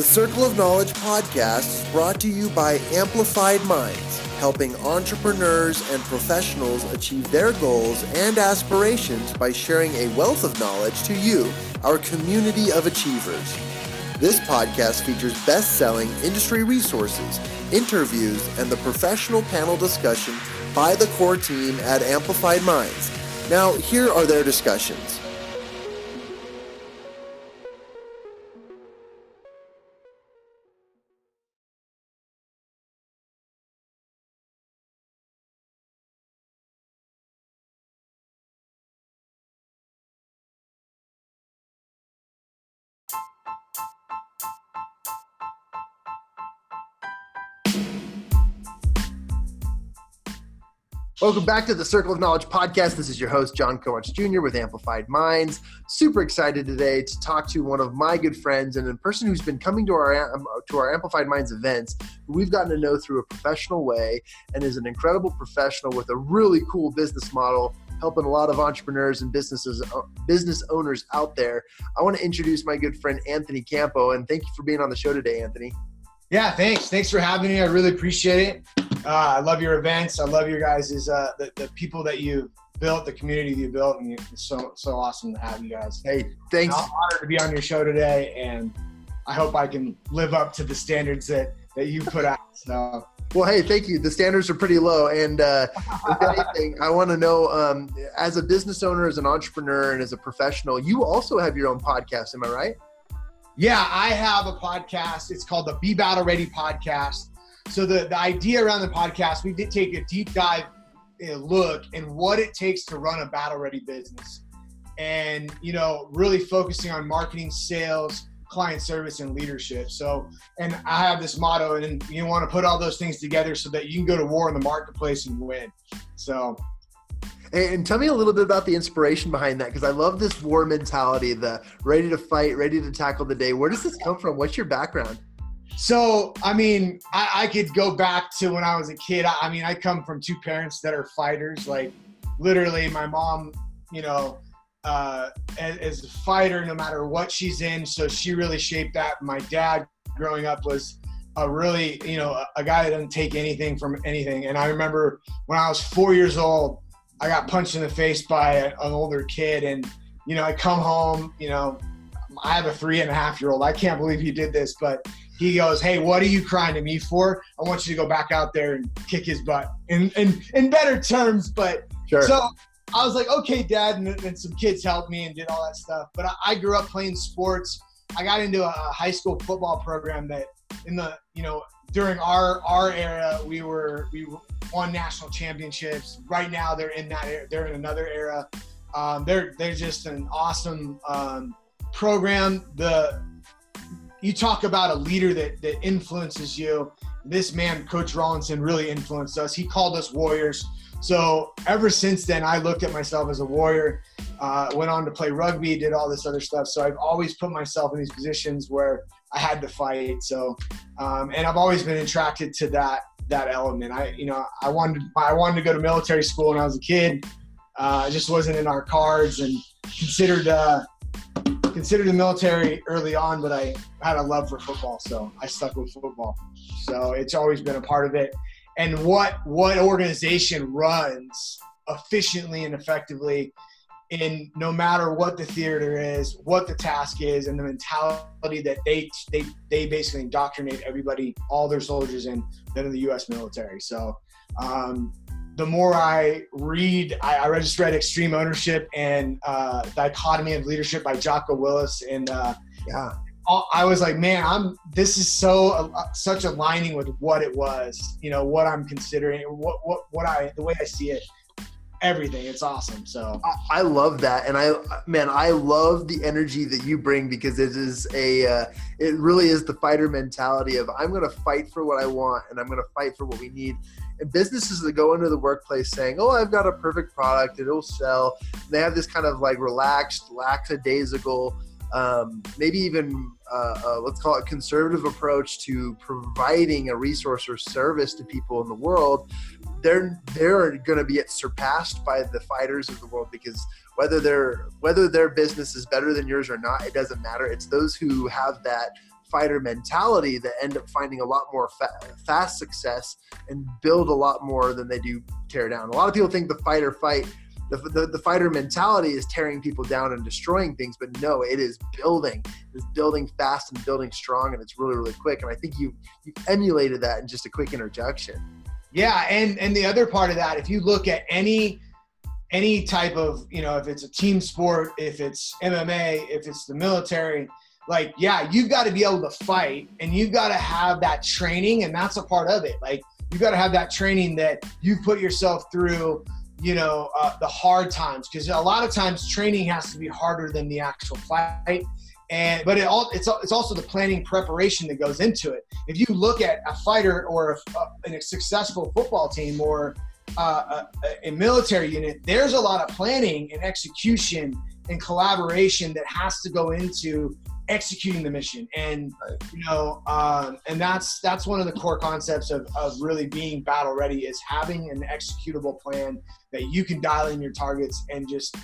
The Circle of Knowledge podcast is brought to you by Amplified Minds, helping entrepreneurs and professionals achieve their goals and aspirations by sharing a wealth of knowledge to you, our community of achievers. This podcast features best selling industry resources, interviews, and the professional panel discussion by the core team at Amplified Minds. Now, here are their discussions. Welcome back to the Circle of Knowledge podcast. This is your host, Jon Kovach Jr. with Amplified Minds. Super excited today to talk to one of my good friends and a person who's been coming to our um, to our Amplified Minds events, who we've gotten to know through a professional way and is an incredible professional with a really cool business model helping a lot of entrepreneurs and businesses uh, business owners out there. I want to introduce my good friend Anthony Campo and thank you for being on the show today, Anthony. Yeah, thanks. Thanks for having me. I really appreciate it. Uh, I love your events. I love your guys' uh, the, the people that you built, the community you built, and it's so so awesome to have you guys. Hey, thanks. I'm honored to be on your show today, and I hope I can live up to the standards that that you put out. So. Well, hey, thank you. The standards are pretty low, and uh, if anything, I want to know, um, as a business owner, as an entrepreneur, and as a professional, you also have your own podcast. Am I right? Yeah, I have a podcast. It's called the Be Battle Ready Podcast. So the, the idea around the podcast, we did take a deep dive uh, look in what it takes to run a battle ready business. And, you know, really focusing on marketing, sales, client service, and leadership. So, and I have this motto, and you want to put all those things together so that you can go to war in the marketplace and win. So, and tell me a little bit about the inspiration behind that, because I love this war mentality, the ready to fight, ready to tackle the day. Where does this come from? What's your background? So, I mean, I, I could go back to when I was a kid. I, I mean, I come from two parents that are fighters. Like, literally, my mom, you know, uh, as, a fighter, no matter what she's in. So she really shaped that. My dad, growing up, was a really, you know, a, a guy that doesn't take anything from anything. And I remember when I was four years old, I got punched in the face by an older kid, and you know, I come home, you know, I have a three and a half year old. I can't believe he did this, but he goes, "Hey, what are you crying to me for? I want you to go back out there and kick his butt in in, in better terms." But sure. so I was like, "Okay, Dad," and, and, some kids helped me and did all that stuff. But I, I grew up playing sports. I got into a high school football program that in the you know during our our era we were we won national championships. Right now, they're in that era, they're in another era. Um, they're they're just an awesome um, program. The you talk about a leader that that influences you. This man, Coach Rawlinson, really influenced us. He called us warriors. So ever since then, I looked at myself as a warrior. Uh, went on to play rugby, did all this other stuff. So I've always put myself in these positions where I had to fight. So, um, and I've always been attracted to that that element. I, you know, I wanted I wanted to go to military school when I was a kid. Uh, it just wasn't in our cards, and considered uh, considered the military early on, but I had a love for football, so I stuck with football. So it's always been a part of it. And what what organization runs efficiently and effectively in no matter what the theater is, what the task is, and the mentality that they they they basically indoctrinate everybody, all their soldiers in, than in the U.S. military. So, um, the more I read, I, I just read Extreme Ownership and uh, Dichotomy of Leadership by Jocko Willink, and uh, yeah, I was like, man, I'm. This is so uh, such aligning with what it was, you know, what I'm considering, what what what I the way I see it everything. It's awesome. So I, love that, and I man, I love the energy that you bring because it is a uh, it really is the fighter mentality of I'm going to fight for what I want and I'm going to fight for what we need. And businesses that go into the workplace saying, "Oh, I've got a perfect product, it'll sell," And they have this kind of like relaxed, lackadaisical um, maybe even uh, uh, let's call it conservative approach to providing a resource or service to people in the world, they're they're going to be surpassed by the fighters of the world because whether their whether their business is better than yours or not, it doesn't matter. It's those who have that fighter mentality that end up finding a lot more fa- fast success and build a lot more than they do tear down. A lot of people think the fighter fight the, the, the, fighter mentality is tearing people down and destroying things, but no, it is building. It's building fast and building strong, and it's really, really quick. And I think you you emulated that in just a quick introduction. Yeah, and and the other part of that, if you look at any any type of you know, if it's a team sport, if it's MMA, if it's the military, like yeah, you've got to be able to fight, and you've got to have that training, and that's a part of it. Like you've got to have that training that you put yourself through you know uh, the hard times because a lot of times training has to be harder than the actual fight and but it all it's, it's also the planning preparation that goes into it if you look at a fighter or a, a, a successful football team or uh, a, a military unit there's a lot of planning and execution and collaboration that has to go into executing the mission. And you know um, and that's that's one of the core concepts of, of really being battle ready is having an executable plan that you can dial in your targets and just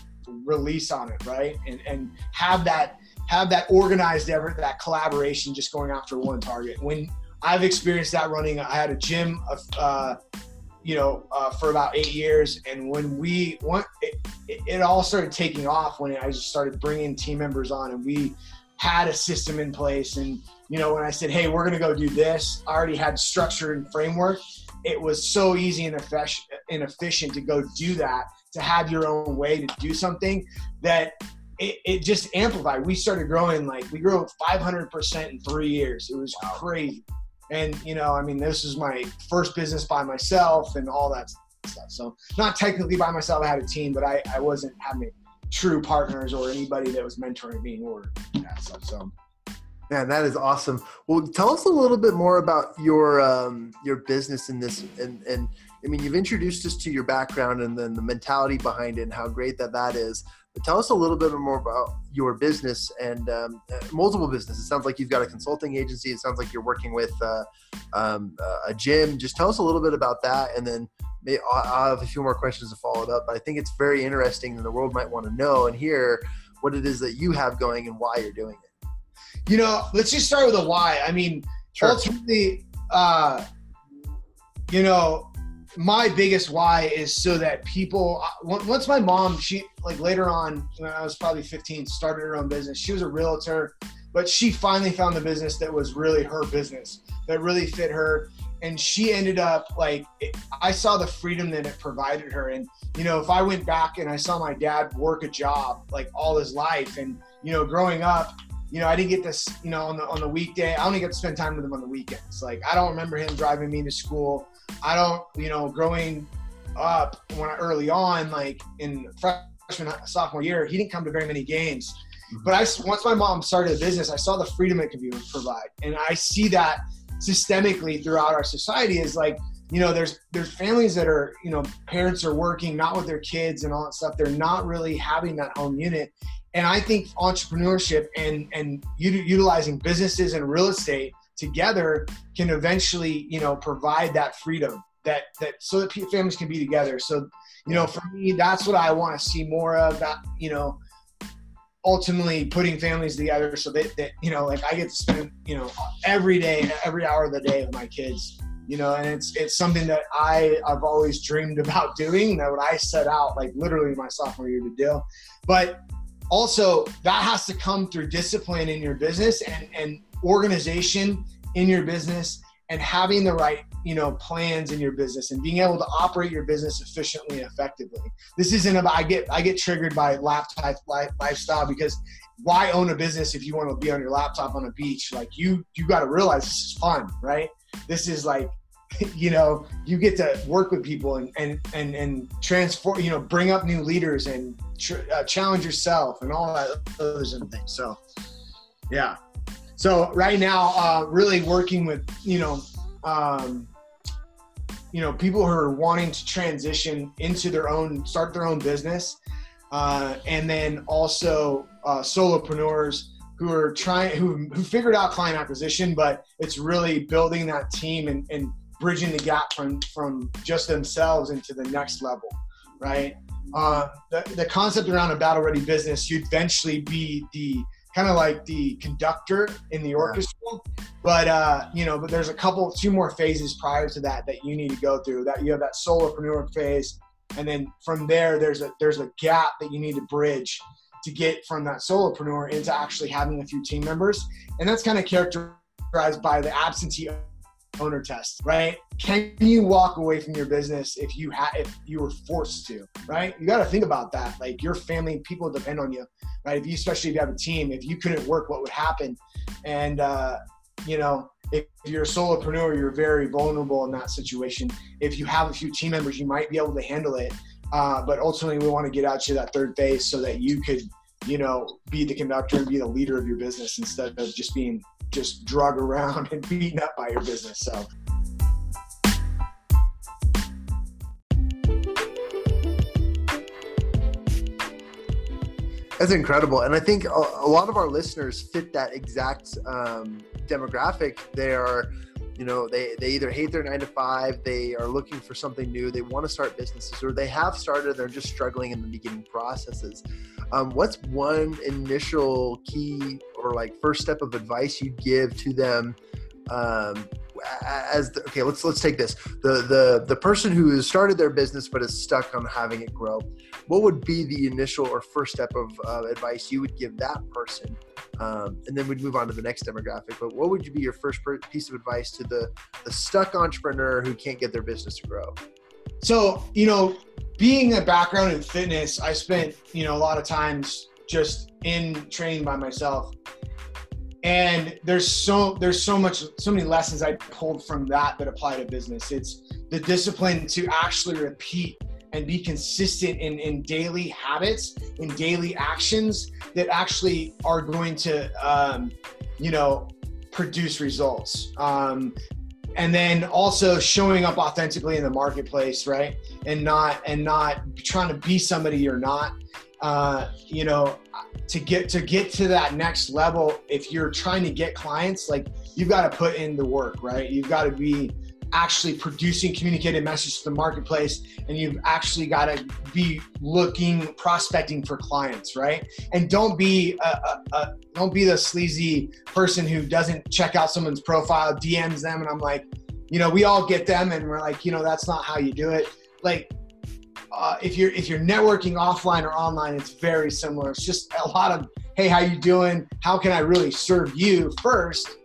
release on it right? And and have that have that organized effort that collaboration just going after one target. When i've experienced that running i had a gym of uh, you know uh, for about eight years. And when we went it, it all started taking off when i just started bringing team members on and we had a system in place. And, you know, when I said, hey, we're going to go do this, I already had structure and framework. It was so easy and efficient to go do that, to have your own way to do something that it, it just amplified. We started growing like we grew 500% in three years. It was crazy. And, you know, I mean, this is my first business by myself and all that stuff. So, not technically by myself, I had a team, but I, I wasn't having true partners or anybody that was mentoring me or that stuff. So. Man, that is awesome. Well, tell us a little bit more about your um, your business in this, and and I mean, you've introduced us to your background and then the mentality behind it, and how great that that is. But tell us a little bit more about your business and um, uh, multiple businesses. It sounds like you've got a consulting agency. It sounds like you're working with uh, um, a gym. Just tell us a little bit about that, and then I'll have a few more questions to follow it up, but I think it's very interesting and the world might want to know and hear what it is that you have going and why you're doing it. You know, let's just start with a why. I mean, sure. ultimately, uh, you know, my biggest why is so that people, uh, once my mom, she like later on, when I was probably 15, started her own business. She was a realtor, but she finally found the business that was really her business, that really fit her and she ended up like i saw the freedom that it provided her and you know if i went back and i saw my dad work a job like all his life and you know growing up you know i didn't get this you know on the on the weekday. I only get to spend time with him on the weekends. Like i don't remember him driving me to school. I don't you know growing up when I, early on like in freshman sophomore year he didn't come to very many games. Mm-hmm. but I once my mom started a business, I saw the freedom it could be provide, and I see that systemically throughout our society is like you know there's there's families that are you know parents are working not with their kids and all that stuff. They're not really having that home unit and i think entrepreneurship and and utilizing businesses and real estate together can eventually you know provide that freedom that that so that families can be together. So you know for me that's what i want to see more of that you know ultimately putting families together so that, that you know like i get to spend you know every day every hour of the day with my kids you know and it's it's something that i i've always dreamed about doing that what i set out like literally my sophomore year to do. But also that has to come through discipline in your business and and organization in your business and having the right you know plans in your business and being able to operate your business efficiently and effectively. This isn't about i get i get triggered by laptop lifestyle because why own a business if you want to be on your laptop on a beach? Like you you got to realize this is fun right? This is like you know you get to work with people and and and, and transform you know bring up new leaders and tr- uh, challenge yourself and all that those and things. So yeah. So right now, uh, really working with you know, um, you know, people who are wanting to transition into their own, start their own business, uh, and then also uh, solopreneurs who are trying, who who figured out client acquisition, but it's really building that team and, and bridging the gap from from just themselves into the next level, right? Uh, the, the concept around a battle ready business, you'd eventually be the kind of like the conductor in the orchestra. But uh, you know, but there's a couple, two more phases prior to that that you need to go through. That you have that solopreneur phase, and then from there, there's a there's a gap that you need to bridge to get from that solopreneur into actually having a few team members, and that's kind of characterized by the absentee owner test, right? Can you walk away from your business if you had if you were forced to, right? You got to think about that. Like your family, people depend on you, right? If you, especially if you have a team, if you couldn't work, what would happen? And uh, you know, if you're a solopreneur, you're very vulnerable in that situation. If you have a few team members, you might be able to handle it. Uh, but ultimately, we want to get out to that third phase so that you could, you know, be the conductor and be the leader of your business instead of just being just drug around and beaten up by your business. So. That's incredible, and I think a, lot of our listeners fit that exact um, demographic. They are, you know, they they either hate their nine to five, they are looking for something new, they want to start businesses, or they have started, they're just struggling in the beginning processes. Um, what's one initial key or like first step of advice you'd give to them um, as the, okay let's let's take this. The the the person who has started their business but is stuck on having it grow what would be the initial or first step of uh, advice you would give that person? Um, and then we'd move on to the next demographic but what would you be your first piece of advice to the the stuck entrepreneur who can't get their business to grow? So you know being a background in fitness i spent you know a lot of times just in training by myself and there's so there's so much so many lessons i pulled from that that apply to business. It's the discipline to actually repeat and be consistent in, in daily habits in daily actions that actually are going to um, you know produce results. Um, and then also showing up authentically in the marketplace right? And not and not trying to be somebody you're not uh, you know to get to get to that next level if you're trying to get clients like you've got to put in the work right? You've got to be actually producing communicated message to the marketplace and you've actually got to be looking prospecting for clients right? And don't be a, a, a, don't be the sleazy person who doesn't check out someone's profile dms them and i'm like you know we all get them and we're like you know that's not how you do it. Like uh, if you're if you're networking offline or online, it's very similar. It's just a lot of hey, how you doing? How can I really serve you first?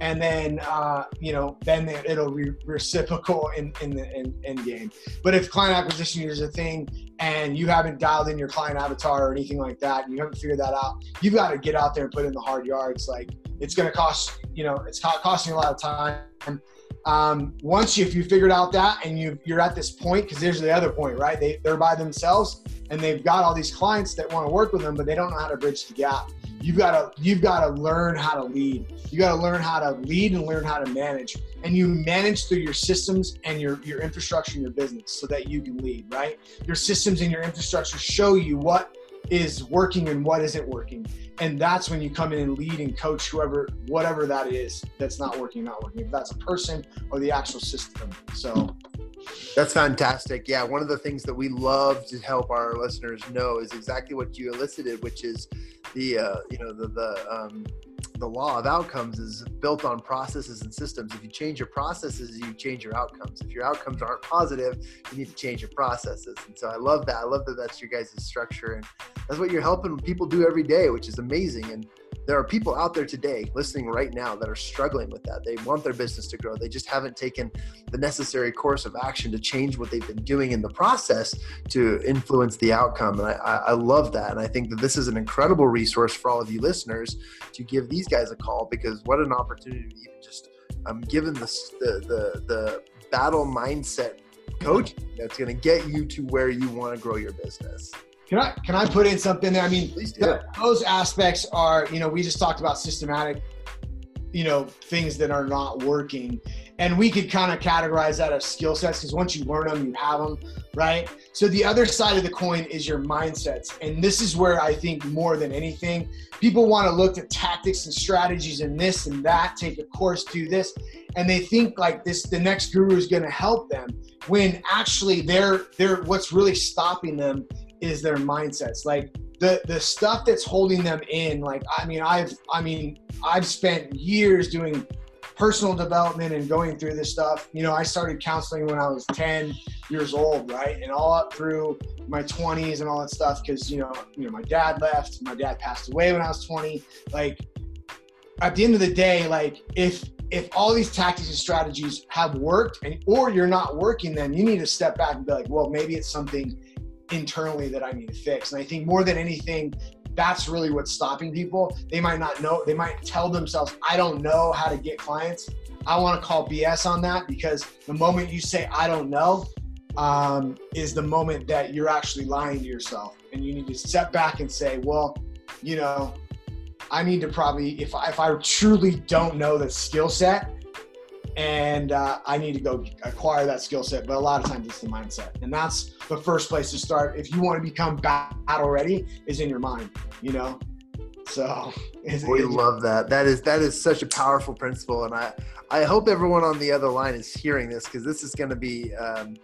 And then uh, you know, then it'll be reciprocal in in the in, end game. But if client acquisition is a thing and you haven't dialed in your client avatar or anything like that, and you haven't figured that out, you've got to get out there and put in the hard yards. Like it's going to cost you know, it's costing a lot of time um, once you, if you figured out that and you you're at this point because there's the other point right? They, they're by themselves and they've got all these clients that want to work with them but they don't know how to bridge the gap. You've got to you've got to learn how to lead. You got to learn how to lead and learn how to manage. And you manage through your systems and your your infrastructure in your business so that you can lead right? Your systems and your infrastructure show you what is working and what isn't working. And that's when you come in and lead and coach whoever whatever that is that's not working not working. If that's a person or the actual system. So. That's fantastic. Yeah one of the things that we love to help our listeners know is exactly what you elicited which is the uh, you know the the um, the law of outcomes is built on processes and systems. If you change your processes, you change your outcomes. If your outcomes aren't positive, you need to change your processes. And so I love that. I love that that's your guys' structure. And that's what you're helping people do every day, which is amazing. And there are people out there today listening right now that are struggling with that. They want their business to grow. They just haven't taken the necessary course of action to change what they've been doing in the process to influence the outcome. And I, I love that. And I think that this is an incredible resource for all of you listeners to give these guys a call because what an opportunity to even just um, given the, the, the, the battle mindset coach that's going to get you to where you want to grow your business. Can I can I put in something there? I mean, those aspects are you know we just talked about systematic, you know, things that are not working, and we could kind of categorize that as skill sets because once you learn them, you have them, right? So the other side of the coin is your mindsets, and this is where I think more than anything, people want to look at tactics and strategies and this and that, take a course, do this, and they think like this the next guru is going to help them when actually they're they're what's really stopping them is their mindsets. Like the the stuff that's holding them in like i mean i've i mean i've spent years doing personal development and going through this stuff. You know i started counseling when i was 10 years old right? And all up through my 20s and all that stuff because you know you know my dad left. My dad passed away when i was 20 like at the end of the day like if if all these tactics and strategies have worked and or you're not working them you need to step back and be like well maybe it's something internally that I need to fix. And I think more than anything, that's really what's stopping people. They might not know, they might tell themselves, I don't know how to get clients. I want to call BS on that because the moment you say, I don't know, um, is the moment that you're actually lying to yourself. And you need to step back and say, well, you know, I need to probably, if I, if I truly don't know the skill set, and uh, I need to go acquire that skill set. But a lot of times it's the mindset, and that's the first place to start. If you want to become battle ready, is in your mind. You know, so we love that. That is that is such a powerful principle, and I I hope everyone on the other line is hearing this because this is going to be um,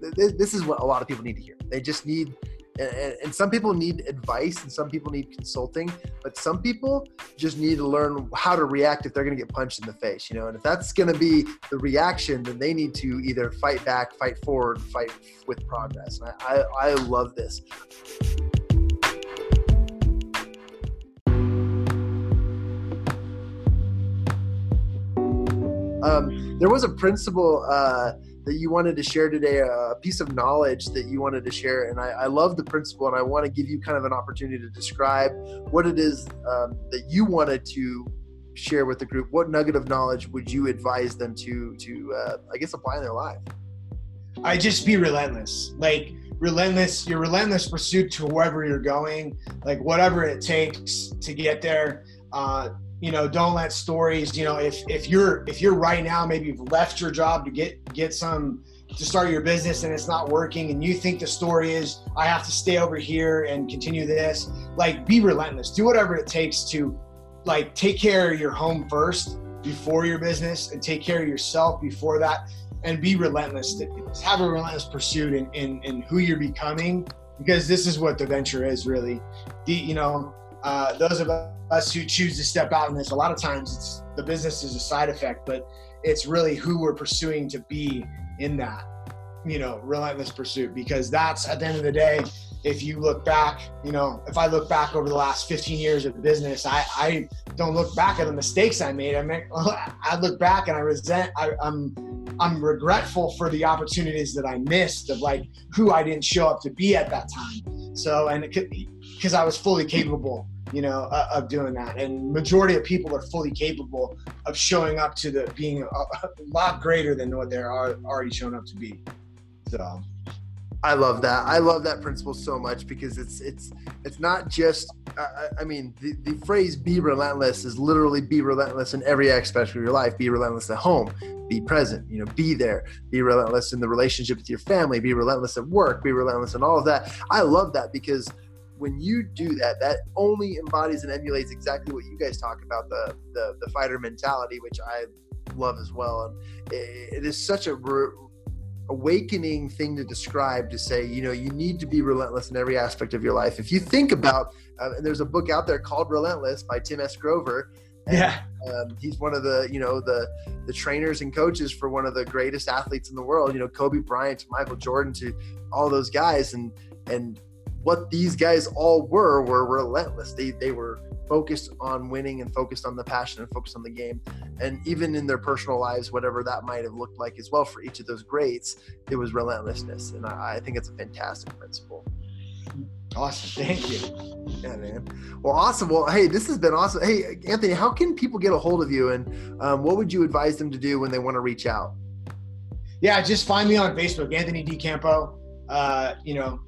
this, this is what a lot of people need to hear. They just need and, and, some people need advice and some people need consulting but some people just need to learn how to react if they're going to get punched in the face you know? And if that's going to be the reaction then they need to either fight back fight forward fight with progress. And I, I, I love this. Um, there was a principle uh, that you wanted to share today, a piece of knowledge that you wanted to share. And I, I love the principle, and I want to give you kind of an opportunity to describe what it is um, that you wanted to share with the group. What nugget of knowledge would you advise them to, to uh, I guess, apply in their life? I just be relentless. Like, relentless, your relentless pursuit to wherever you're going, like, whatever it takes to get there. Uh, you know don't let stories you know if if you're if you're right now maybe you've left your job to get get some to start your business and it's not working and you think the story is i have to stay over here and continue this like be relentless. Do whatever it takes to like take care of your home first before your business and take care of yourself before that and be relentless. Have a relentless pursuit in, in, in who you're becoming because this is what the venture is really. The, you know uh, those of us who choose to step out in this, a lot of times it's the business is a side effect, but it's really who we're pursuing to be in that, you know, relentless pursuit. Because that's at the end of the day, if you look back, you know, if I look back over the last 15 years of the business, I, I don't look back at the mistakes I made. I mean, I look back and I resent, I, I'm, I'm regretful for the opportunities that I missed of like who I didn't show up to be at that time. So, and it could because I was fully capable you know, uh, of doing that. And majority of people are fully capable of showing up to the being a, a lot greater than what they're already shown up to be. So. I love that. I love that principle so much because it's it's it's not just. Uh, I mean, the, the phrase "be relentless" is literally be relentless in every aspect of your life. Be relentless at home. Be present. You know, be there. Be relentless in the relationship with your family. Be relentless at work. Be relentless in all of that. I love that because when you do that, that only embodies and emulates exactly what you guys talk about the the, the fighter mentality, which I love as well. And it, it is such a re- awakening thing to describe to say, you know, you need to be relentless in every aspect of your life. If you think about, uh, and there's a book out there called Relentless by Tim S. Grover. And, yeah, um, he's one of the you know the the trainers and coaches for one of the greatest athletes in the world. You know, Kobe Bryant to Michael Jordan to all those guys, and and what these guys all were were relentless. They they were focused on winning and focused on the passion and focused on the game. And even in their personal lives, whatever that might have looked like as well for each of those greats, it was relentlessness. And I, I think it's a fantastic principle. Awesome. Thank you. Yeah, man. Well, awesome. Well, hey, this has been awesome. Hey, Anthony, how can people get a hold of you and um, what would you advise them to do when they want to reach out? Yeah, just find me on Facebook, Anthony DeCampo. Uh, you know,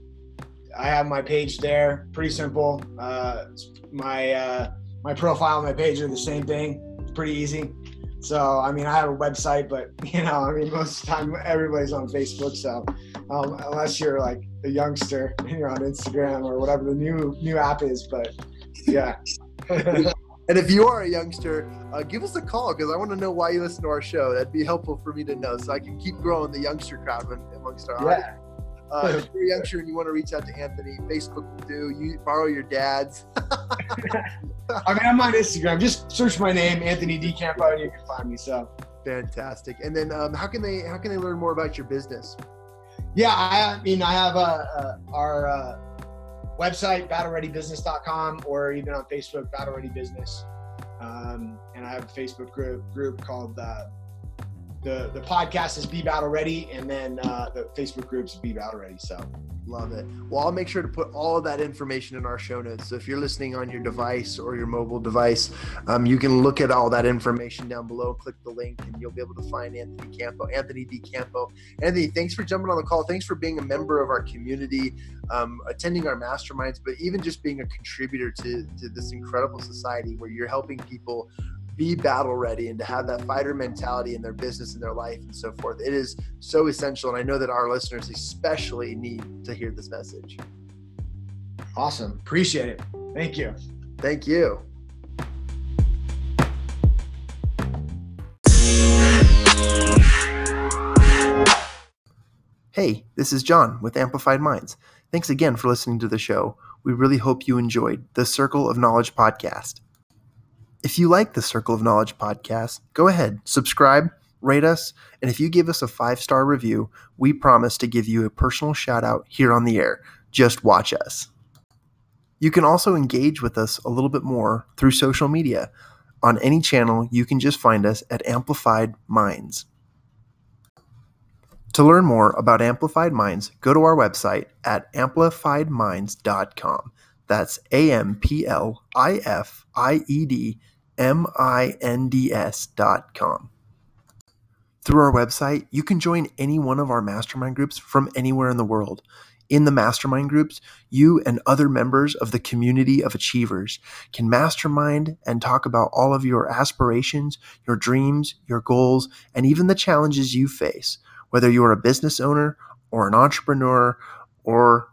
I have my page there. Pretty simple. Uh, my uh, my profile and my page are the same thing. It's pretty easy. So I mean, I have a website, but you know, I mean, most of the time everybody's on Facebook. So um, unless you're like a youngster and you're on Instagram or whatever the new new app is, but yeah. and if you are a youngster, uh, give us a call because I want to know why you listen to our show. That'd be helpful for me to know, so I can keep growing the youngster crowd amongst our yeah. audience. Uh, if you're a youngster and you want to reach out to Anthony, Facebook will do. You borrow your dad's. I mean, I'm on Instagram. Just search my name, Anthony D Campo, and you can find me. So fantastic. And then, um, how can they how can they learn more about your business? Yeah, I, mean, I have a, a our uh, website, battlereadybusiness.com, or even on Facebook, Battle Ready Business. Um, and I have a Facebook group group called uh, the the podcast is Be Battle Ready, and then uh, the Facebook groups Be Battle Ready. So love it. Well, I'll make sure to put all of that information in our show notes. So if you're listening on your device or your mobile device, um, you can look at all that information down below. Click the link, and you'll be able to find Anthony Campo, Anthony D Campo. Anthony, thanks for jumping on the call. Thanks for being a member of our community, um, attending our masterminds, but even just being a contributor to to this incredible society where you're helping people be battle ready and to have that fighter mentality in their business and their life and so forth. It is so essential. And I know that our listeners especially need to hear this message. Awesome. Appreciate it. Thank you. Thank you. Hey, this is Jon with Amplified Minds. Thanks again for listening to the show. We really hope you enjoyed the Circle of Knowledge podcast. If you like the Circle of Knowledge podcast, go ahead, subscribe, rate us, and if you give us a five star review, we promise to give you a personal shout out here on the air. Just watch us. You can also engage with us a little bit more through social media. On any channel, you can just find us at Amplified Minds. To learn more about Amplified Minds, go to our website at amplifiedminds.com. That's A M P L I F I E D M I N D S dot com. Through our website, you can join any one of our mastermind groups from anywhere in the world. In the mastermind groups, you and other members of the community of achievers can mastermind and talk about all of your aspirations, your dreams, your goals, and even the challenges you face, whether you're a business owner or an entrepreneur or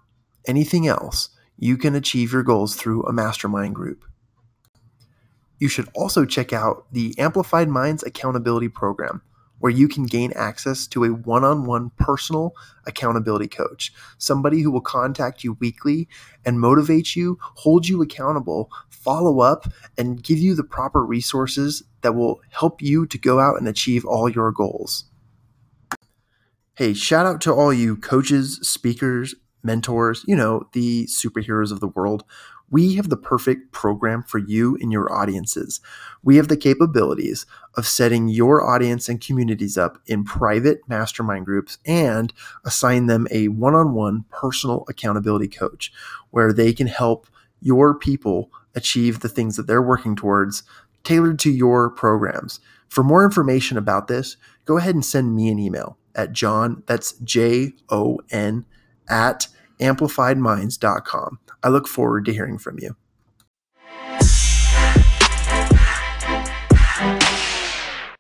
anything else you can achieve your goals through a mastermind group. You should also check out the Amplified Minds Accountability Program, where you can gain access to a one on one personal accountability coach, somebody who will contact you weekly and motivate you, hold you accountable, follow up, and give you the proper resources that will help you to go out and achieve all your goals. Hey, shout out to all you coaches, speakers, mentors, you know, the superheroes of the world. We have the perfect program for you and your audiences. We have the capabilities of setting your audience and communities up in private mastermind groups and assign them a one on one personal accountability coach where they can help your people achieve the things that they're working towards tailored to your programs. For more information about this, go ahead and send me an email at Jon, that's J O N, at amplifiedminds.com. I look forward to hearing from you.